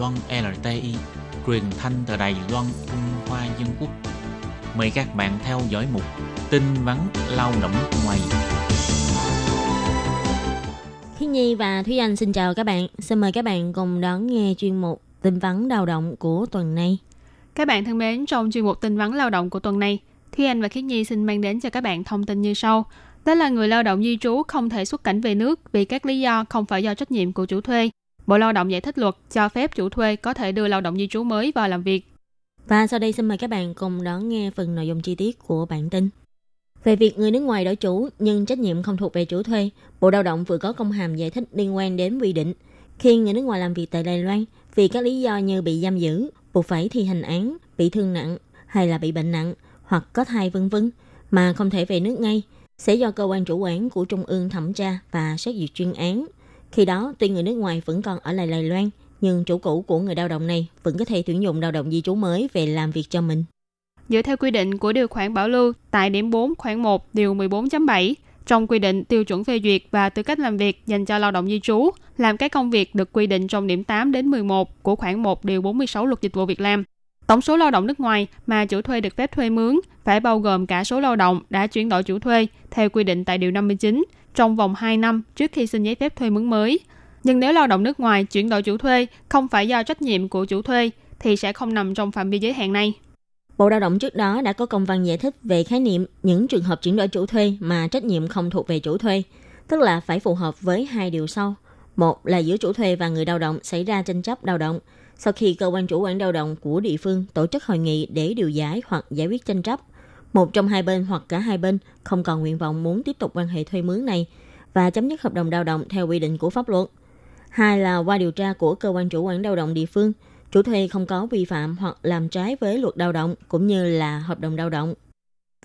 Loan LTI, truyền thanh từ Đài Loan, Trung Hoa Dân Quốc. Mời các bạn theo dõi mục tin vắn lao động ngoài. Khi Nhi và Thúy Anh xin chào các bạn. Xin mời các bạn cùng đón nghe chuyên mục tin vắn lao động của tuần này. Các bạn thân mến, trong chuyên mục tin vắn lao động của tuần này, Thúy Anh và Khiết Nhi xin mang đến cho các bạn thông tin như sau. Đó là người lao động di trú không thể xuất cảnh về nước vì các lý do không phải do trách nhiệm của chủ thuê. Bộ Lao động giải thích luật cho phép chủ thuê có thể đưa lao động di trú mới vào làm việc. Và sau đây xin mời các bạn cùng đón nghe phần nội dung chi tiết của bản tin. Về việc người nước ngoài đổi chủ nhưng trách nhiệm không thuộc về chủ thuê, Bộ Lao động vừa có công hàm giải thích liên quan đến quy định khi người nước ngoài làm việc tại Đài Loan vì các lý do như bị giam giữ, buộc phải thi hành án, bị thương nặng hay là bị bệnh nặng hoặc có thai vân vân mà không thể về nước ngay sẽ do cơ quan chủ quản của trung ương thẩm tra và xét duyệt chuyên án. Khi đó, tuy người nước ngoài vẫn còn ở lại Đài Loan, nhưng chủ cũ của người lao động này vẫn có thể tuyển dụng lao động di trú mới về làm việc cho mình. Dựa theo quy định của điều khoản bảo lưu tại điểm 4 khoản 1 điều 14.7, trong quy định tiêu chuẩn phê duyệt và tư cách làm việc dành cho lao động di trú, làm các công việc được quy định trong điểm 8 đến 11 của khoản 1 điều 46 luật dịch vụ Việc làm. Tổng số lao động nước ngoài mà chủ thuê được phép thuê mướn phải bao gồm cả số lao động đã chuyển đổi chủ thuê theo quy định tại điều 59 trong vòng 2 năm trước khi xin giấy phép thuê mướn mới. Nhưng nếu lao động nước ngoài chuyển đổi chủ thuê không phải do trách nhiệm của chủ thuê thì sẽ không nằm trong phạm vi giới hạn này. Bộ Lao động trước đó đã có công văn giải thích về khái niệm những trường hợp chuyển đổi chủ thuê mà trách nhiệm không thuộc về chủ thuê, tức là phải phù hợp với hai điều sau. Một là giữa chủ thuê và người lao động xảy ra tranh chấp lao động. Sau khi cơ quan chủ quản lao động của địa phương tổ chức hội nghị để điều giải hoặc giải quyết tranh chấp, một trong hai bên hoặc cả hai bên không còn nguyện vọng muốn tiếp tục quan hệ thuê mướn này và chấm dứt hợp đồng lao động theo quy định của pháp luật. Hai là qua điều tra của cơ quan chủ quản lao động địa phương, chủ thuê không có vi phạm hoặc làm trái với luật lao động cũng như là hợp đồng lao động.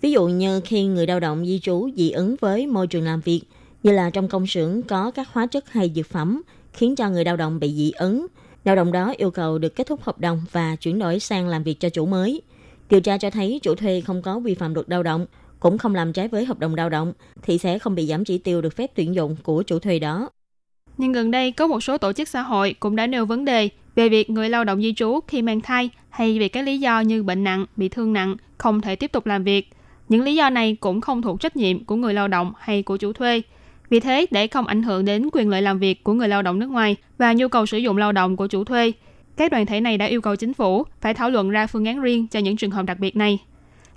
Ví dụ như khi người lao động di trú dị ứng với môi trường làm việc, như là trong công xưởng có các hóa chất hay dược phẩm khiến cho người lao động bị dị ứng, lao động đó yêu cầu được kết thúc hợp đồng và chuyển đổi sang làm việc cho chủ mới. Điều tra cho thấy chủ thuê không có vi phạm luật lao động, cũng không làm trái với hợp đồng lao động, thì sẽ không bị giảm chỉ tiêu được phép tuyển dụng của chủ thuê đó. Nhưng gần đây có một số tổ chức xã hội cũng đã nêu vấn đề về việc người lao động di trú khi mang thai hay vì các lý do như bệnh nặng, bị thương nặng không thể tiếp tục làm việc. Những lý do này cũng không thuộc trách nhiệm của người lao động hay của chủ thuê. Vì thế, để không ảnh hưởng đến quyền lợi làm việc của người lao động nước ngoài và nhu cầu sử dụng lao động của chủ thuê, các đoàn thể này đã yêu cầu chính phủ phải thảo luận ra phương án riêng cho những trường hợp đặc biệt này.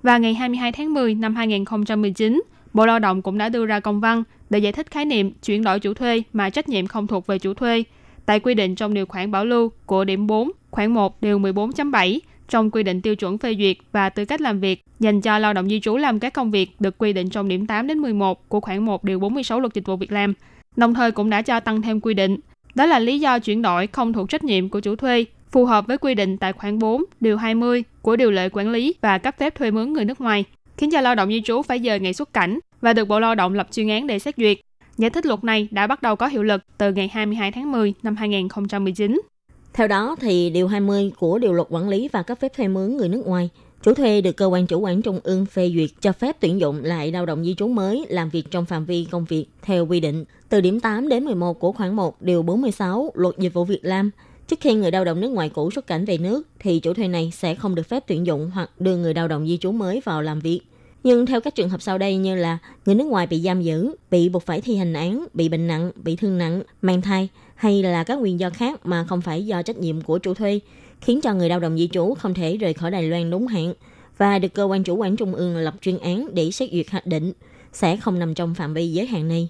Và ngày 22 tháng 10 năm 2019, Bộ Lao động cũng đã đưa ra công văn để giải thích khái niệm chuyển đổi chủ thuê mà trách nhiệm không thuộc về chủ thuê tại quy định trong điều khoản bảo lưu của điểm 4, khoản 1 điều 14.7 trong quy định tiêu chuẩn phê duyệt và tư cách làm việc dành cho lao động di trú làm các công việc được quy định trong điểm 8 đến 11 của khoản 1 điều 46 luật dịch vụ việc làm. Đồng thời cũng đã cho tăng thêm quy định. Đó là lý do chuyển đổi không thuộc trách nhiệm của chủ thuê, phù hợp với quy định tại khoản 4 điều 20 của điều lệ quản lý và cấp phép thuê mướn người nước ngoài, khiến cho lao động di trú phải dời ngày xuất cảnh và được Bộ Lao động lập chuyên án để xét duyệt. Giải thích luật này đã bắt đầu có hiệu lực từ ngày 22 tháng 10 năm 2019. Theo đó, thì Điều 20 của Điều luật Quản lý và cấp phép thuê mướn người nước ngoài, chủ thuê được cơ quan chủ quản trung ương phê duyệt cho phép tuyển dụng lại lao động di trú mới làm việc trong phạm vi công việc theo quy định từ điểm 8 đến 11 của khoản 1 Điều 46 Luật Dịch vụ Việc làm. Trước khi người lao động nước ngoài cũ xuất cảnh về nước, thì chủ thuê này sẽ không được phép tuyển dụng hoặc đưa người lao động di trú mới vào làm việc. Nhưng theo các trường hợp sau đây như là người nước ngoài bị giam giữ, bị buộc phải thi hành án, bị bệnh nặng, bị thương nặng, mang thai hay là các nguyên do khác mà không phải do trách nhiệm của chủ thuê, khiến cho người lao động di trú không thể rời khỏi Đài Loan đúng hạn và được cơ quan chủ quản trung ương lập chuyên án để xét duyệt hạch định, sẽ không nằm trong phạm vi giới hạn này.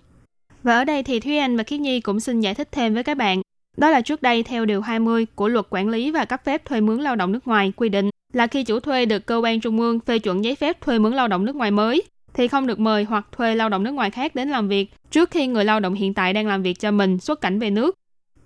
Và ở đây thì Thúy Anh và Khiết Nhi cũng xin giải thích thêm với các bạn. Đó là trước đây, theo Điều 20 của Luật Quản lý và cấp phép thuê mướn lao động nước ngoài quy định là khi chủ thuê được cơ quan trung ương phê chuẩn giấy phép thuê mướn lao động nước ngoài mới, thì không được mời hoặc thuê lao động nước ngoài khác đến làm việc trước khi người lao động hiện tại đang làm việc cho mình xuất cảnh về nước.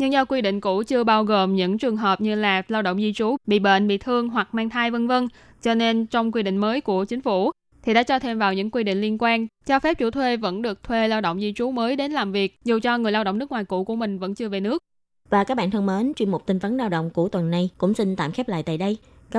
Nhưng do quy định cũ chưa bao gồm những trường hợp như là lao động di trú, bị bệnh, bị thương hoặc mang thai vân vân, cho nên trong quy định mới của chính phủ thì đã cho thêm vào những quy định liên quan cho phép chủ thuê vẫn được thuê lao động di trú mới đến làm việc dù cho người lao động nước ngoài cũ của mình vẫn chưa về nước. Và các bạn thân mến, chuyên mục tin vấn lao động của tuần này cũng xin tạm khép lại tại đây.